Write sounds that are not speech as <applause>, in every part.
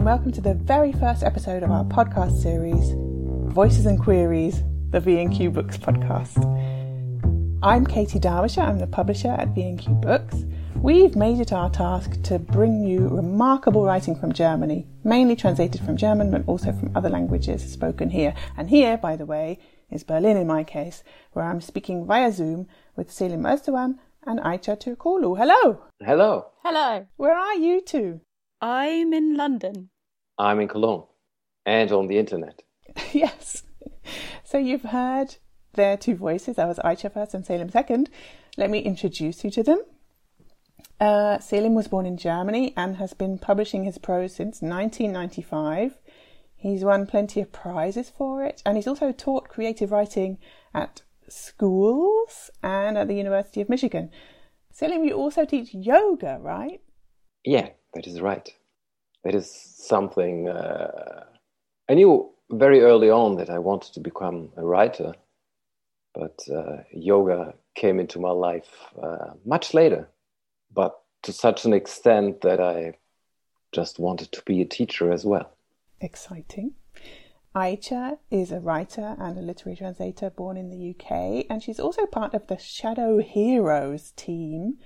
and welcome to the very first episode of our podcast series, Voices and Queries, the V&Q Books podcast. I'm Katy Derbyshire, I'm the publisher at V&Q Books. We've made it our task to bring you remarkable writing from Germany, mainly translated from German, but also from other languages spoken here. And here, by the way, is Berlin in my case, where I'm speaking via Zoom with Selim Özdoğan and Ayça Türkoğlu. Hello! Hello. Hello. Where are you two? I'm in London. I'm in Cologne and on the internet. <laughs> yes. So you've heard their two voices. That was Ayça first and Selim second. Let me introduce you to them. Uh, Selim was born in Germany and has been publishing his prose since 1995. He's won plenty of prizes for it, and he's also taught creative writing at schools and at the University of Michigan. Selim, you also teach yoga, right? Yeah, that is right. That is something uh, I knew very early on that I wanted to become a writer, but uh, yoga came into my life uh, much later but to such an extent that I just wanted to be a teacher as well. Exciting. Ayça is a writer and a literary translator born in the UK, and she's also part of the Shadow Heroes team,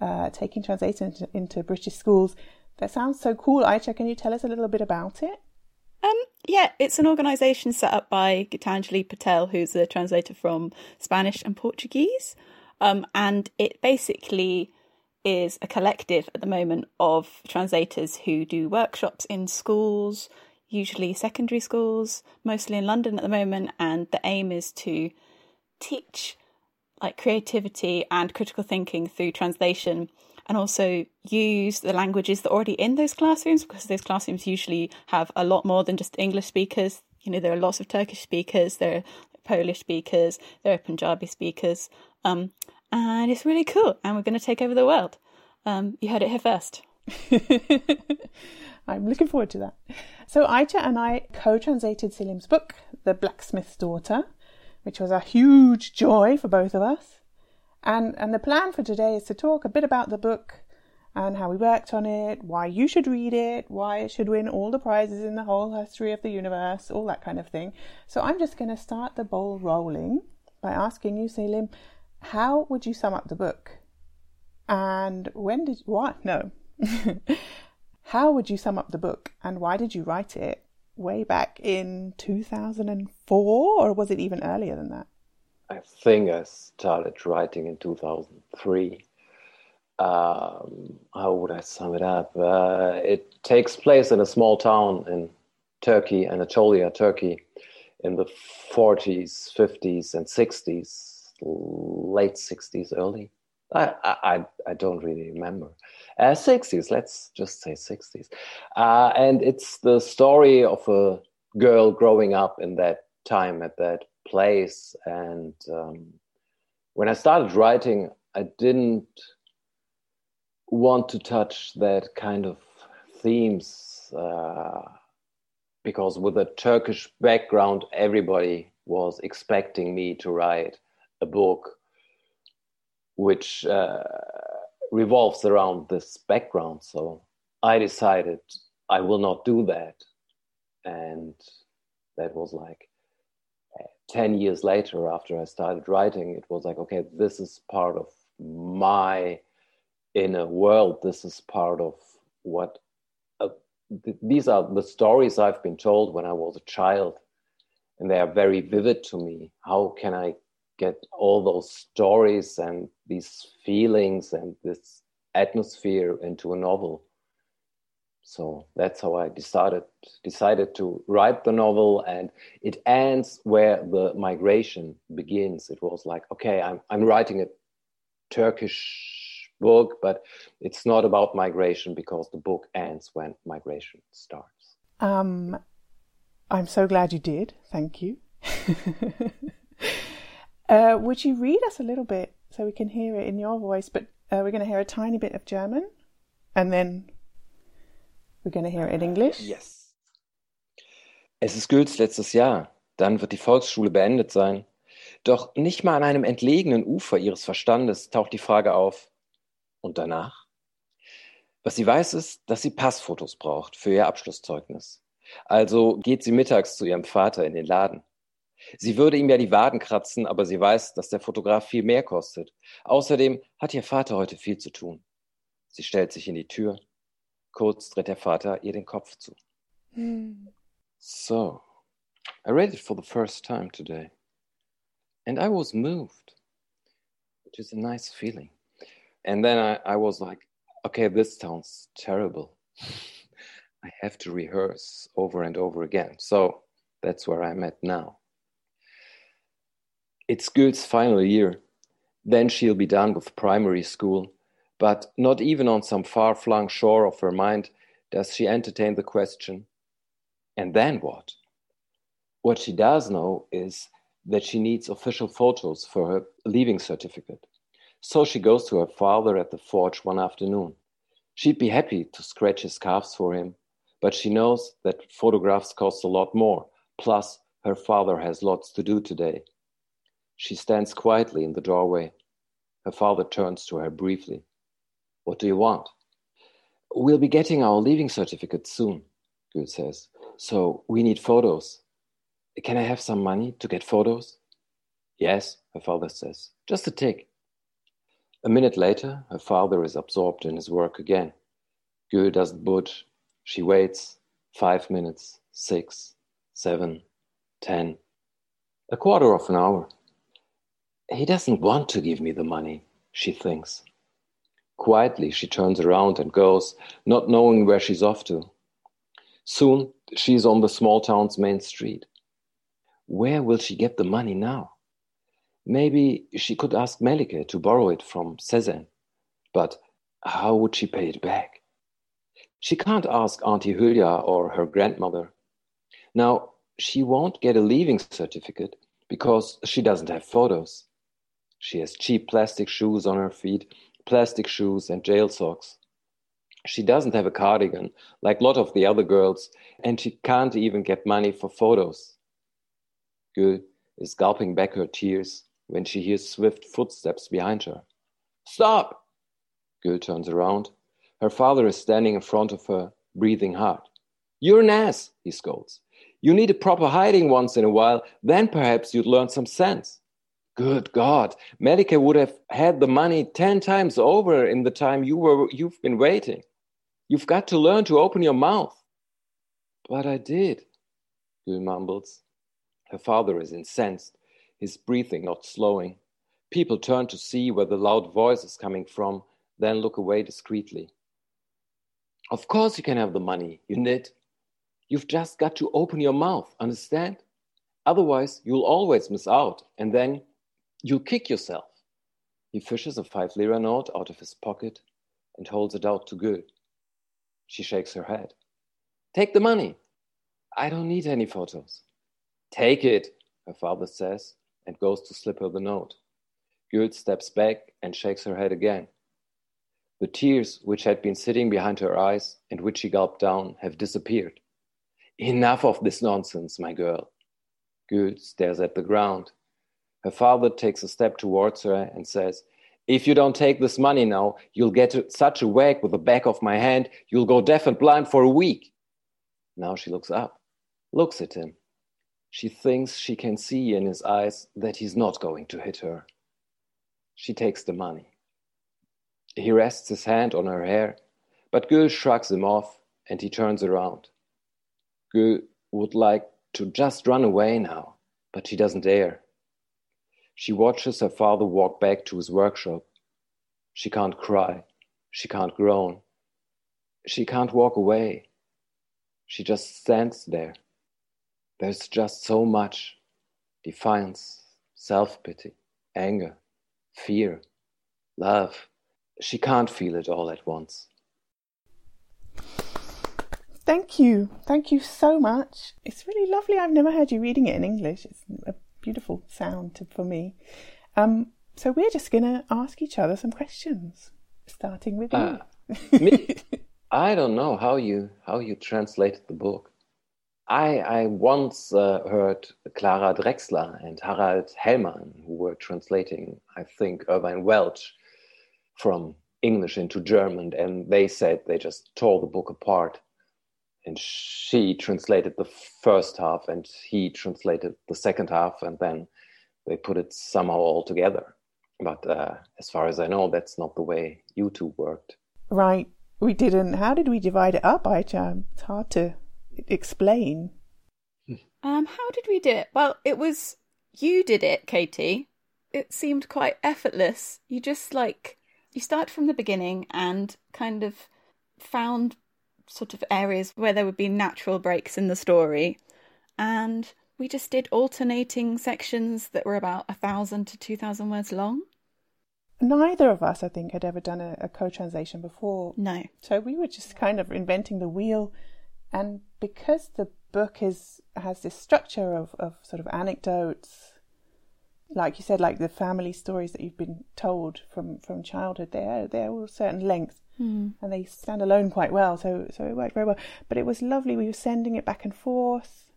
uh, taking translation into, into, British schools. That sounds so cool. Ayça, can you tell us a little bit about it? Um, yeah, it's an organisation set up by Gitanjali Patel, who's a translator from Spanish and Portuguese. Um, and it basically is a collective at the moment of translators who do workshops in schools, usually secondary schools, mostly in London at the moment, and the aim is to teach like creativity and critical thinking through translation and also use the languages that are already in those classrooms because those classrooms usually have a lot more than just English speakers. You know, there are lots of Turkish speakers, there are Polish speakers, there are Punjabi speakers. Um, and it's really cool. And we're going to take over the world. Um, you heard it here first. <laughs> I'm looking forward to that. So Ayça and I co-translated Selim's book, The Blacksmith's Daughter, which was a huge joy for both of us. And and the plan for today is to talk a bit about the book and how we worked on it, why you should read it, why it should win all the prizes in the whole history of the universe, all that kind of thing. So I'm just going to start the ball rolling by asking you, Selim, how would you sum up the book? And when did what? No. <laughs> how would you sum up the book and why did you write it way back in 2004 or was it even earlier than that? I think I started writing in 2003. Um, how would I sum it up? Uh, it takes place in a small town in Turkey, Anatolia, Turkey, in the 40s, 50s, and 60s late 60s, early. I, I, I don't really remember. Uh, 60s, let's just say 60s. Uh, and it's the story of a girl growing up in that time at that place. And um, when I started writing, I didn't want to touch that kind of themes uh, because with a Turkish background, everybody was expecting me to write a book which uh, revolves around this background. So I decided I will not do that. And that was like uh, 10 years later, after I started writing, it was like, okay, this is part of my inner world. This is part of what uh, th- these are the stories I've been told when I was a child. And they are very vivid to me. How can I get all those stories and these feelings and this atmosphere into a novel. So that's how I decided decided to write the novel, and it ends where the migration begins. It was like, okay, I'm I'm writing a Turkish book, but it's not about migration because the book ends when migration starts. Um, I'm so glad you did. Thank you. <laughs> Uh, would you read us a little bit so we can hear it in your voice? But uh, we're going to hear a tiny bit of German and then we're going to hear it in English. Yes. Es ist Goethes letztes Jahr. Dann wird die Volksschule beendet sein. Doch nicht mal an einem entlegenen Ufer ihres Verstandes taucht die Frage auf. Und danach? Was sie weiß ist, dass sie Passfotos braucht für ihr Abschlusszeugnis. Also geht sie mittags zu ihrem Vater in den Laden. Sie würde ihm ja die Waden kratzen, aber sie weiß, dass der Fotograf viel mehr kostet. Außerdem hat ihr Vater heute viel zu tun. Sie stellt sich in die Tür. Kurz dreht der Vater ihr den Kopf zu. Hm. So, I read it for the first time today. And I was moved, which is a nice feeling. And then I, I was like, okay, this sounds terrible. <laughs> I have to rehearse over and over again. So that's where I'm at now. It's Gül's final year. Then she'll be done with primary school. But not even on some far flung shore of her mind does she entertain the question and then what? What she does know is that she needs official photos for her leaving certificate. So she goes to her father at the forge one afternoon. She'd be happy to scratch his calves for him, but she knows that photographs cost a lot more. Plus, her father has lots to do today. She stands quietly in the doorway. Her father turns to her briefly. What do you want? We'll be getting our leaving certificate soon, Gül says. So we need photos. Can I have some money to get photos? Yes, her father says. Just a tick. A minute later, her father is absorbed in his work again. Gül doesn't budge. She waits. Five minutes, six, seven, ten. A quarter of an hour. He doesn't want to give me the money, she thinks. Quietly, she turns around and goes, not knowing where she's off to. Soon, she's on the small town's main street. Where will she get the money now? Maybe she could ask Melike to borrow it from Sezen. But how would she pay it back? She can't ask Auntie Hülya or her grandmother. Now, she won't get a leaving certificate because she doesn't have photos. She has cheap plastic shoes on her feet, plastic shoes and jail socks. She doesn't have a cardigan like a lot of the other girls, and she can't even get money for photos. Gül is gulping back her tears when she hears swift footsteps behind her. Stop! Gül turns around. Her father is standing in front of her, breathing hard. You're an ass, he scolds. You need a proper hiding once in a while, then perhaps you'd learn some sense. Good God, Melike would have had the money ten times over in the time you were you've been waiting. You've got to learn to open your mouth. But I did, Gül mumbles. Her father is incensed, his breathing not slowing. People turn to see where the loud voice is coming from, then look away discreetly. Of course you can have the money, you nit. You've just got to open your mouth, understand? Otherwise, you'll always miss out, and then you'll kick yourself. He fishes a five lira note out of his pocket and holds it out to Gül. She shakes her head. Take the money. I don't need any photos. Take it, her father says, and goes to slip her the note. Gül steps back and shakes her head again. The tears which had been sitting behind her eyes and which she gulped down have disappeared. Enough of this nonsense, my girl. Gül stares at the ground. Her father takes a step towards her and says, If you don't take this money now, you'll get such a whack with the back of my hand, you'll go deaf and blind for a week. Now she looks up, looks at him. She thinks she can see in his eyes that he's not going to hit her. She takes the money. He rests his hand on her hair, but Gül shrugs him off and he turns around. Gül would like to just run away now, but she doesn't dare. She watches her father walk back to his workshop. She can't cry. She can't groan. She can't walk away. She just stands there. There's just so much defiance, self pity, anger, fear, love. She can't feel it all at once. Thank you. Thank you so much. It's really lovely. I've never heard you reading it in English. It's a beautiful sound to, for me. Um, so we're just going to ask each other some questions, starting with you. Uh, me, <laughs> I don't know how you how you translated the book. I I once uh, heard Clara Drechsler and Harald Hellmann, who were translating, I think, Irvine Welsh from English into German, and they said they just tore the book apart. And she translated the first half, and he translated the second half, and then they put it somehow all together. But uh, as far as I know, that's not the way you two worked. Right. We didn't. How did we divide it up, Ayça? It's hard to explain. Um, how did we do it? Well, it was you did it, Katy. It seemed quite effortless. You just like you start from the beginning and kind of found sort of areas where there would be natural breaks in the story, and we just did alternating sections that were about a thousand to two thousand words long. Neither of us, I think, had ever done a, a co translation before. No. So we were just kind of inventing the wheel. And because the book is has this structure of, of sort of anecdotes, like you said, like the family stories that you've been told from, from childhood, they're they're all certain length Mm. and they stand alone quite well. So so it worked very well. But it was lovely. We were sending it back and forth.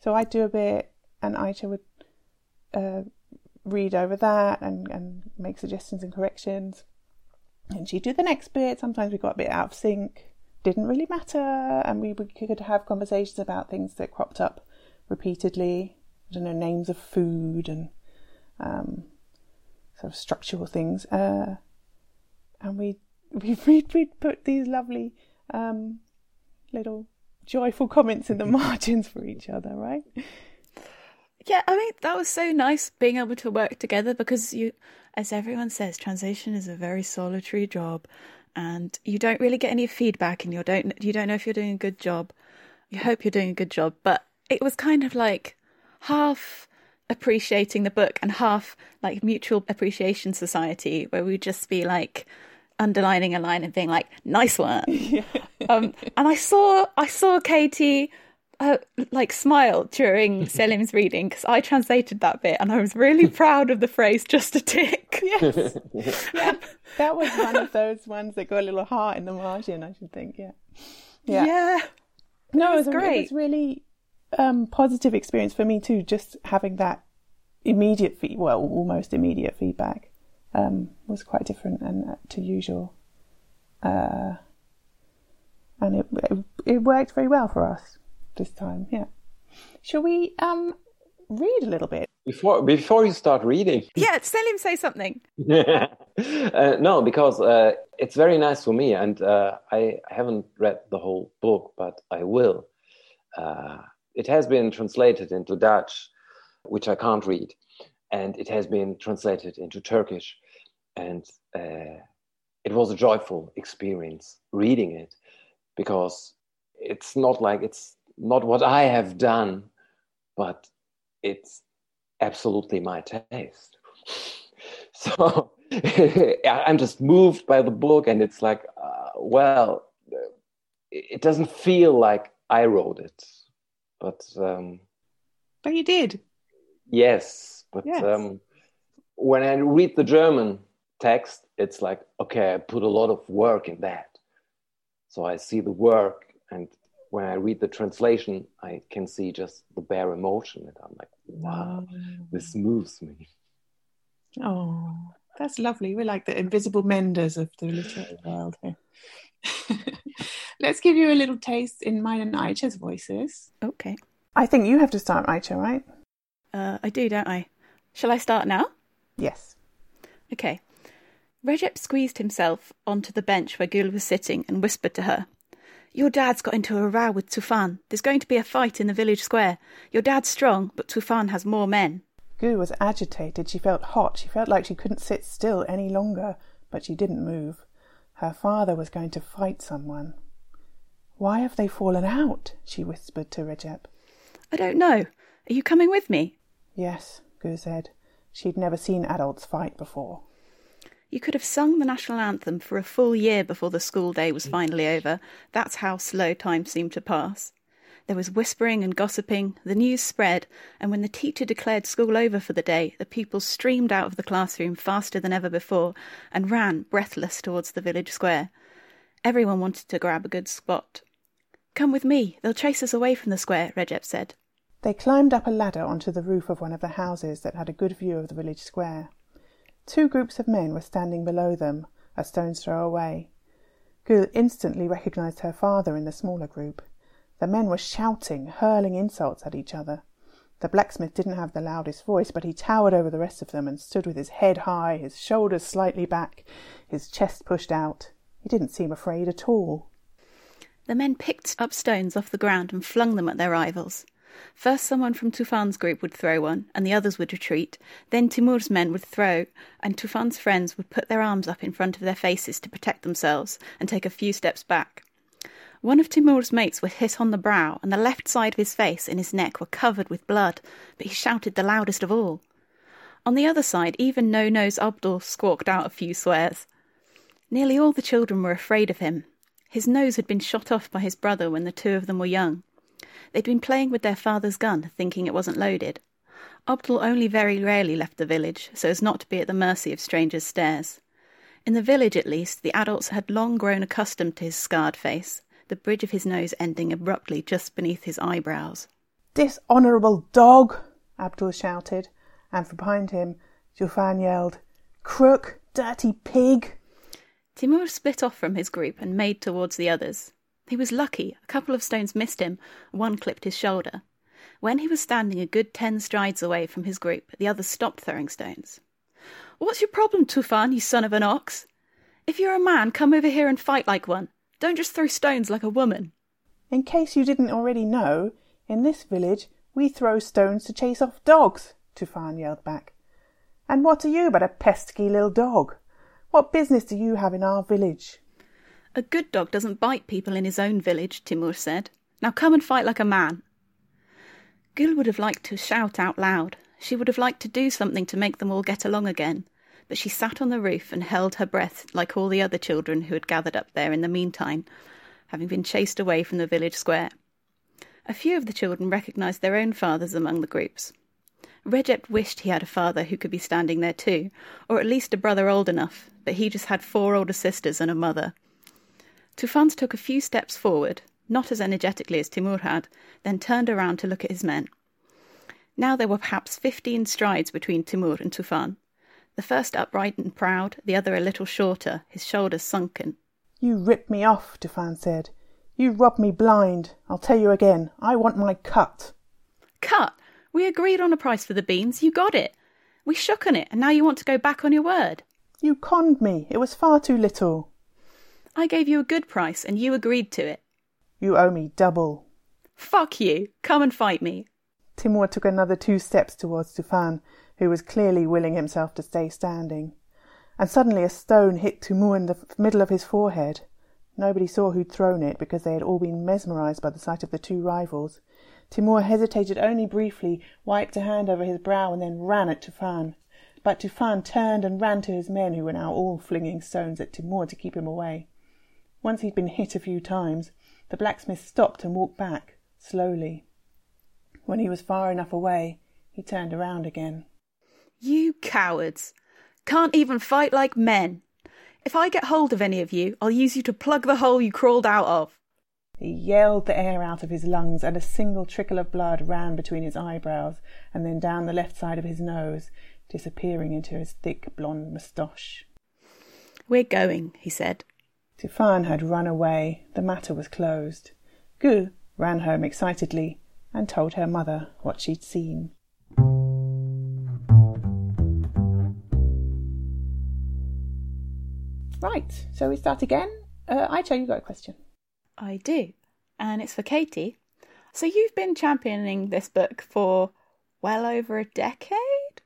So I'd do a bit, and Ayça would uh, read over that and, and make suggestions and corrections. And she'd do the next bit. Sometimes we got a bit out of sync. Didn't really matter. And we, we could have conversations about things that cropped up repeatedly. I don't know, names of food and um, sort of structural things. Uh, and we <laughs> we we'd, we'd put these lovely um, little joyful comments in the <laughs> margins for each other, right? Yeah, I mean that was so nice being able to work together because you, as everyone says, translation is a very solitary job, and you don't really get any feedback, and you don't you don't know if you're doing a good job. You hope you're doing a good job, but it was kind of like half appreciating the book and half like mutual appreciation society, where we'd just be like underlining a line and being like, "Nice one." <laughs> um, and I saw I saw Katy uh, like smile during <laughs> Selim's reading because I translated that bit and I was really <laughs> proud of the phrase "just a tick." Yes. yeah, that was one of those ones that got a little heart in the margin, I should think. Yeah. Yeah. No, It it was was, a, it great. was really um, positive experience for me too. Just having that immediate well, almost immediate feedback, um, was quite different and uh, to usual. Uh, and it, it it worked very well for us this time. Yeah. Shall we um read a little bit? Before before you start reading, <laughs> Yeah, Selim say something. <laughs> uh, no, because uh, it's very nice for me, and uh, I haven't read the whole book, but I will. Uh, it has been translated into Dutch, which I can't read, and it has been translated into Turkish, and uh, it was a joyful experience reading it, because it's not like it's not what I have done, but it's absolutely my taste. <laughs> So <laughs> I'm just moved by the book, and it's like, uh, well, it doesn't feel like I wrote it, but um, But you did. yes, but Yes. um, when I read the German text, it's like, okay, I put a lot of work in that. So I see the work, and when I read the translation, I can see just the bare emotion, and I'm like, wow, this moves me. Oh, that's lovely. We're like the invisible menders of the literary world here. <laughs> Let's give you a little taste in mine and Ayça's voices. Okay. I think you have to start, Ayça, right? Uh, I do, don't I? Shall I start now? Yes. Okay. Recep squeezed himself onto the bench where Gül was sitting and whispered to her. Your dad's got into a row with Tufan. There's going to be a fight in the village square. Your dad's strong, but Tufan has more men. Gül was agitated. She felt hot. She felt like she couldn't sit still any longer, but she didn't move. Her father was going to fight someone. Why have they fallen out? she whispered to Recep. I don't know. Are you coming with me? Yes, Gül said. She'd never seen adults fight before. You could have sung the national anthem for a full year before the school day was mm. finally over. That's how slow time seemed to pass. There was whispering and gossiping, the news spread, and when the teacher declared school over for the day, the pupils streamed out of the classroom faster than ever before and ran breathless towards the village square. Everyone wanted to grab a good spot. Come with me, they'll chase us away from the square, Recep said. They climbed up a ladder onto the roof of one of the houses that had a good view of the village square. Two groups of men were standing below them, a stone's throw away. Gül instantly recognized her father in the smaller group. The men were shouting, hurling insults at each other. The blacksmith didn't have the loudest voice, but he towered over the rest of them and stood with his head high, his shoulders slightly back, his chest pushed out. He didn't seem afraid at all. The men picked up stones off the ground and flung them at their rivals. First, someone from Tufan's group would throw one, and the others would retreat. Then Timur's men would throw, and Tufan's friends would put their arms up in front of their faces to protect themselves and take a few steps back. One of Timur's mates was hit on the brow, and the left side of his face and his neck were covered with blood, but he shouted the loudest of all. On the other side, even No Nose Abdul squawked out a few swears. Nearly all the children were afraid of him. His nose had been shot off by his brother when the two of them were young. They'd been playing with their father's gun, thinking it wasn't loaded. Abdul only very rarely left the village, so as not to be at the mercy of strangers' stares. In the village, at least, the adults had long grown accustomed to his scarred face, the bridge of his nose ending abruptly just beneath his eyebrows. Dishonourable dog! Abdul shouted, and from behind him, Tufan yelled, Crook, dirty pig! Timur split off from his group and made towards the others. He was lucky, a couple of stones missed him, one clipped his shoulder. When he was standing a good ten strides away from his group, the others stopped throwing stones. What's your problem, Tufan, you son of an ox? If you're a man, come over here and fight like one. Don't just throw stones like a woman. In case you didn't already know, in this village we throw stones to chase off dogs, Tufan yelled back. And what are you but a pesky little dog? What business do you have in our village? A good dog doesn't bite people in his own village, Timur said. Now come and fight like a man. Gül would have liked to shout out loud. She would have liked to do something to make them all get along again but she sat on the roof and held her breath like all the other children who had gathered up there in the meantime, having been chased away from the village square. A few of the children recognised their own fathers among the groups. Recep wished he had a father who could be standing there too, or at least a brother old enough, but he just had four older sisters and a mother. Tufans took a few steps forward, not as energetically as Timur had, then turned around to look at his men. Now there were perhaps fifteen strides between Timur and Tufan, the first upright and proud, the other a little shorter, his shoulders sunken. You ripped me off, Tufan said. You robbed me blind. I'll tell you again. I want my cut. Cut? We agreed on a price for the beans. You got it. We shook on it, and now you want to go back on your word. You conned me. It was far too little. I gave you a good price, and you agreed to it. You owe me double. Fuck you. Come and fight me. Timur took another two steps towards Tufan, who was clearly willing himself to stay standing. And suddenly a stone hit Timur in the middle of his forehead. Nobody saw who'd thrown it because they had all been mesmerized by the sight of the two rivals. Timur hesitated only briefly, wiped a hand over his brow, and then ran at Tufan. But Tufan turned and ran to his men, who were now all flinging stones at Timur to keep him away. Once he'd been hit a few times, the blacksmith stopped and walked back, slowly. When he was far enough away, he turned around again. You cowards! Can't even fight like men! If I get hold of any of you, I'll use you to plug the hole you crawled out of. He yelled the air out of his lungs, and a single trickle of blood ran between his eyebrows and then down the left side of his nose, disappearing into his thick blonde moustache. We're going, he said. Tufan had run away. The matter was closed. Gül ran home excitedly and told her mother what she'd seen. Right, so we start again. Uh, Ayça, you got a question. I do, and it's for Katy. So you've been championing this book for well over a decade,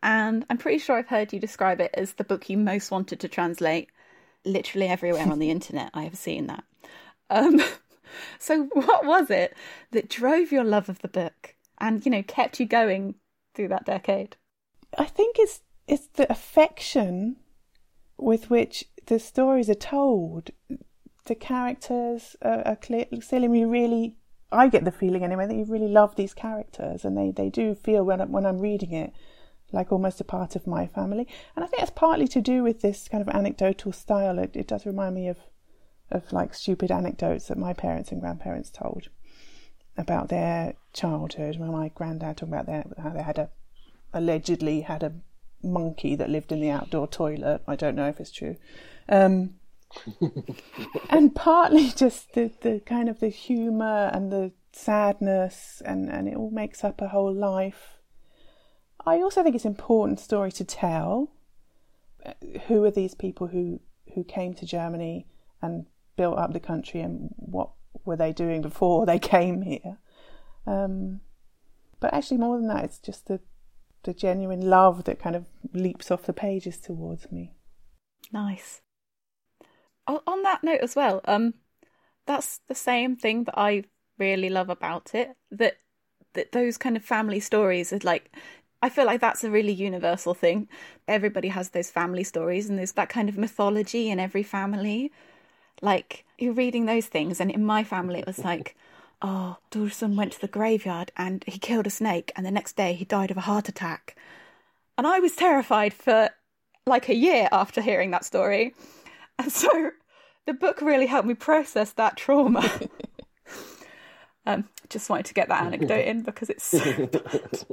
and I'm pretty sure I've heard you describe it as the book you most wanted to translate. Literally everywhere on the internet, I have seen that. Um, <laughs> so, what was it that drove your love of the book and you know kept you going through that decade? I think it's it's the affection with which the stories are told, the characters are, are clear. You really, I get the feeling anyway that you really love these characters, and they, they do feel when when I'm reading it like almost a part of my family. And I think that's partly to do with this kind of anecdotal style. It, it does remind me of of like stupid anecdotes that my parents and grandparents told about their childhood. When my granddad talking about their, how they had a allegedly had a monkey that lived in the outdoor toilet. I don't know if it's true. Um, <laughs> and partly just the, the kind of the humour and the sadness, and, and it all makes up a whole life. I also think it's an important story to tell. Who are these people who, who came to Germany and built up the country, and what were they doing before they <laughs> came here? Um, but actually, more than that, it's just the the genuine love that kind of leaps off the pages towards me. Nice. On that note as well, um, that's the same thing that I really love about it. That that those kind of family stories are like I feel like that's a really universal thing. Everybody has those family stories and there's that kind of mythology in every family. Like you're reading those things and in my family it was like oh, Dawson went to the graveyard and he killed a snake, and the next day he died of a heart attack. And I was terrified for like a year after hearing that story. And so the book really helped me process that trauma. <laughs> um, just wanted to get that anecdote in because it's so bad.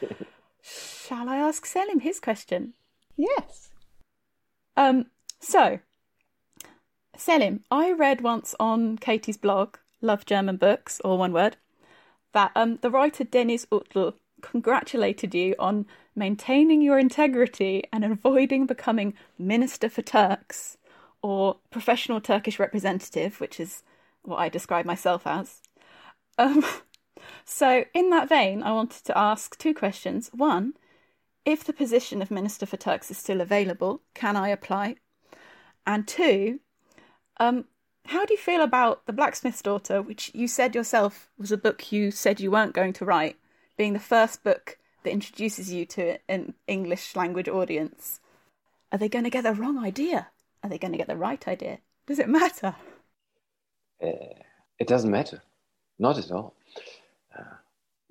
<laughs> Shall I ask Selim his question? Yes. Um, so, Selim, I read once on Katy's blog Love German Books, all one word, that um, the writer Deniz Utlu congratulated you on maintaining your integrity and avoiding becoming Minister for Turks or professional Turkish representative, which is what I describe myself as. Um, so, in that vein, I wanted to ask two questions. One, if the position of Minister for Turks is still available, can I apply? And two, um, how do you feel about The Blacksmith's Daughter, which you said yourself was a book you said you weren't going to write, being the first book that introduces you to an English language audience? Are they going to get the wrong idea? Are they going to get the right idea? Does it matter? Uh, it doesn't matter. Not at all.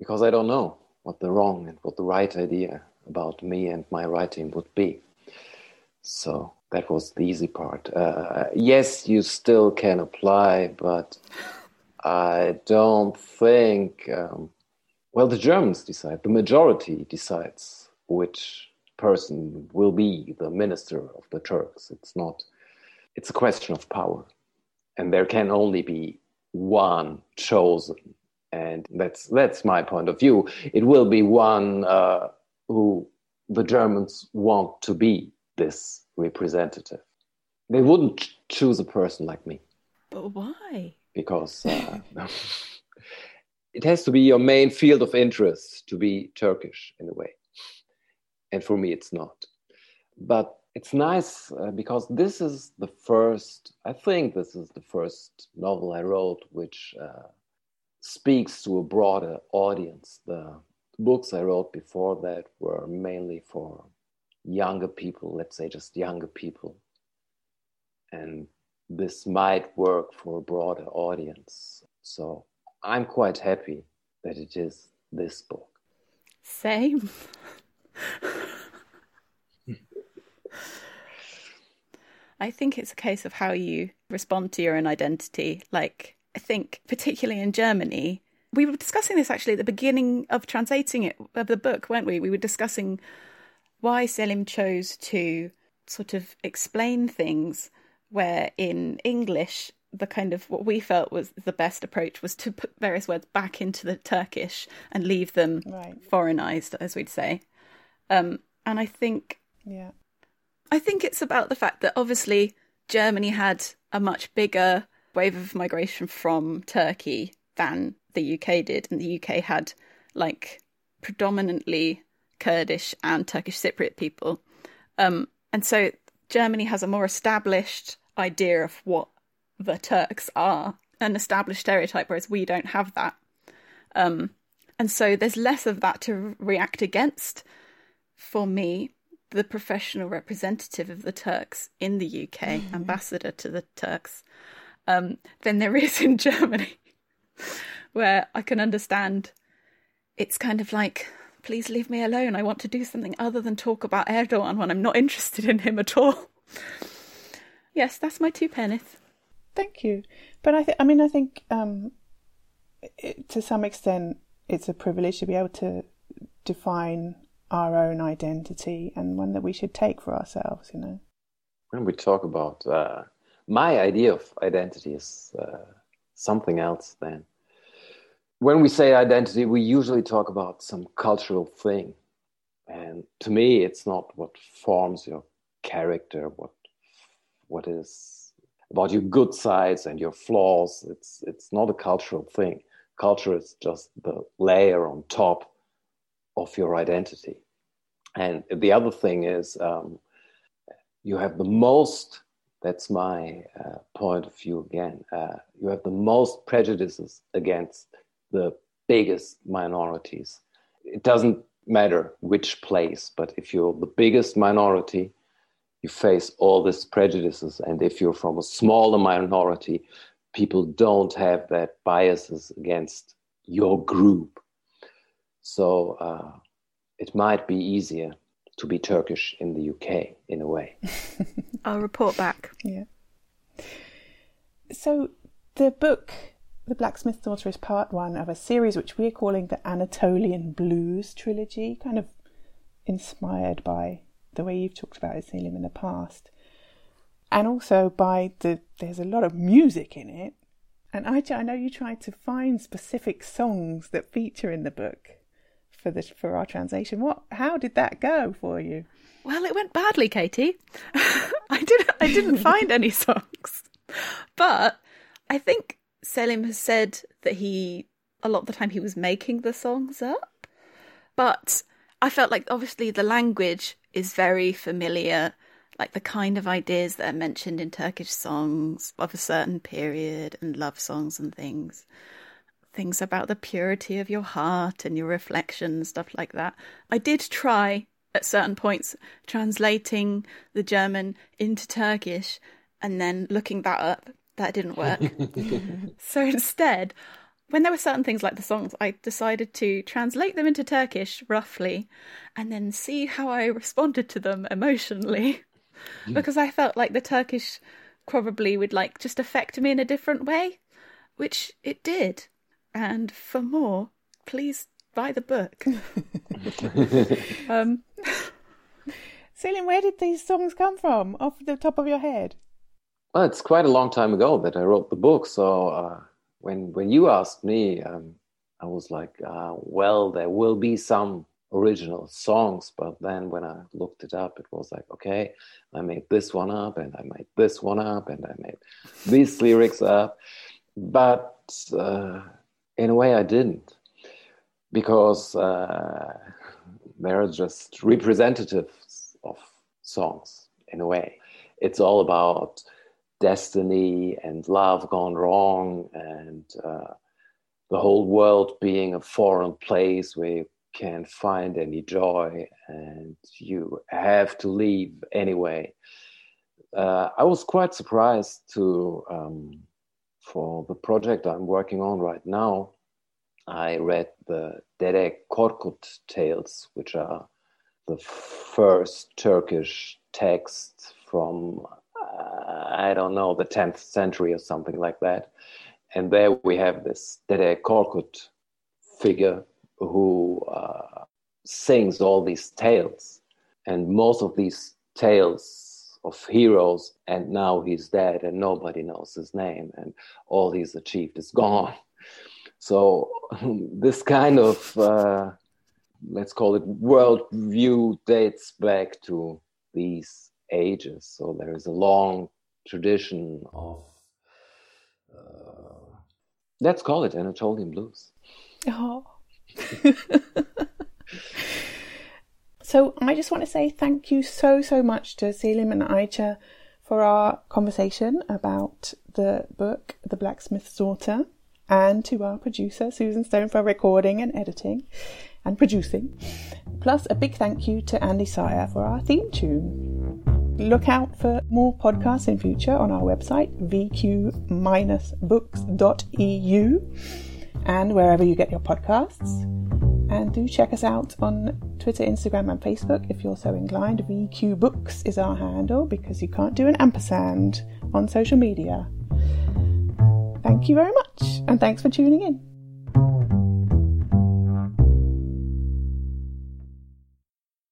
Because I don't know what the wrong and what the right idea about me and my writing would be. So that was the easy part. Uh, yes, you still can apply, but I don't think. Um, well, the Germans decide. The majority decides which person will be the minister of the Turks. It's not. It's a question of power, and there can only be one chosen, and that's that's my point of view. It will be one uh, who the Germans want to be this representative. They wouldn't choose a person like me. But why? Because uh, <laughs> it has to be your main field of interest to be Turkish in a way. And for me, it's not. But it's nice uh, because this is the first, I think this is the first novel I wrote which uh, speaks to a broader audience. The books I wrote before that were mainly for younger people, let's say just younger people. And this might work for a broader audience. So I'm quite happy that it is this book. Same. <laughs> I think it's a case of how you respond to your own identity. Like, I think, particularly in Germany, we were discussing this actually at the beginning of translating it of the book, weren't we? We were discussing why Selim chose to sort of explain things where in English the kind of what we felt was the best approach was to put various words back into the Turkish and leave them right. foreignized, as we'd say. Um, and I think, yeah, I think it's about the fact that obviously Germany had a much bigger wave of migration from Turkey than the UK did, and the UK had like predominantly Kurdish and Turkish Cypriot people. Um, and so Germany has a more established idea of what the Turks are, an established stereotype, whereas we don't have that. Um, and so there's less of that to react against for me, the professional representative of the Turks in the UK, mm-hmm. ambassador to the Turks, um, than there is in Germany, <laughs> where I can understand it's kind of like please leave me alone. I want to do something other than talk about Erdogan when I'm not interested in him at all. <laughs> yes, that's my two pennies. Thank you. But I, th- I mean, I think um, it, to some extent it's a privilege to be able to define our own identity and one that we should take for ourselves, you know. When we talk about uh, my idea of identity is uh, something else then. When we say identity, we usually talk about some cultural thing. And to me, it's not what forms your character, what what is about your good sides and your flaws. It's it's not a cultural thing. Culture is just the layer on top of your identity. And the other thing is, um, you have the most. That's my uh, point of view again. Uh, you have the most prejudices against the biggest minorities. It doesn't matter which place, but if you're the biggest minority, you face all these prejudices. And if you're from a smaller minority, people don't have that biases against your group. So uh, it might be easier to be Turkish in the UK in a way. <laughs> I'll report back. Yeah. So the book, The Blacksmith's Daughter, is part one of a series which we're calling the Anatolian Blues trilogy, kind of inspired by the way you've talked about it, Selim, in the past. And also by the there's a lot of music in it. And I, I know you tried to find specific songs that feature in the book for the for our translation. What? How did that go for you? Well, it went badly, Katy. <laughs> I didn't. I didn't find any <laughs> songs, but I think Selim has said that he a lot of the time he was making the songs up. But I felt like obviously the language is very familiar, like the kind of ideas that are mentioned in Turkish songs of a certain period and love songs and things things about the purity of your heart and your reflection, stuff like that. I did try at certain points translating the German into Turkish and then looking that up. That didn't work. <laughs> so instead, when there were certain things like the songs, I decided to translate them into Turkish roughly and then see how I responded to them emotionally. <laughs> because I felt like the Turkish probably would like just affect me in a different way, which it did. And for more, please buy the book. <laughs> um, <laughs> Selim, where did these songs come from off the top of your head? Well, it's quite a long time ago that I wrote the book. So uh, when when you asked me, um, I was like, uh, well, there will be some original songs. But then when I looked it up, it was like, okay, I made this one up, and I made this one up, and I made these lyrics up. But uh, in a way, I didn't, because uh, they're just representatives of songs in a way. It's all about destiny and love gone wrong and uh, the whole world being a foreign place where you can't find any joy and you have to leave anyway. Uh, I was quite surprised to um, for the project I'm working on right now, I read the Dede Korkut tales, which are the first Turkish text from, uh, I don't know, the 10th century or something like that. And there we have this Dede Korkut figure who uh, sings all these tales. And most of these tales of heroes, and now he's dead and nobody knows his name, and all he's achieved is gone. <laughs> So, <laughs> this kind of, uh, let's call it world view, dates back to these ages. So, there is a long tradition of, uh, let's call it Anatolian blues. Oh. <laughs> So I just want to say thank you so, so much to Selim and Ayça for our conversation about the book, The Blacksmith's Daughter, and to our producer, Susan Stone, for recording and editing and producing. Plus, a big thank you to Andy Sire for our theme tune. Look out for more podcasts in future on our website, vq-books.eu, and wherever you get your podcasts. Do check us out on Twitter, Instagram, and Facebook if you're so inclined. VQ Books is our handle because you can't do an ampersand on social media. Thank you very much, and thanks for tuning in.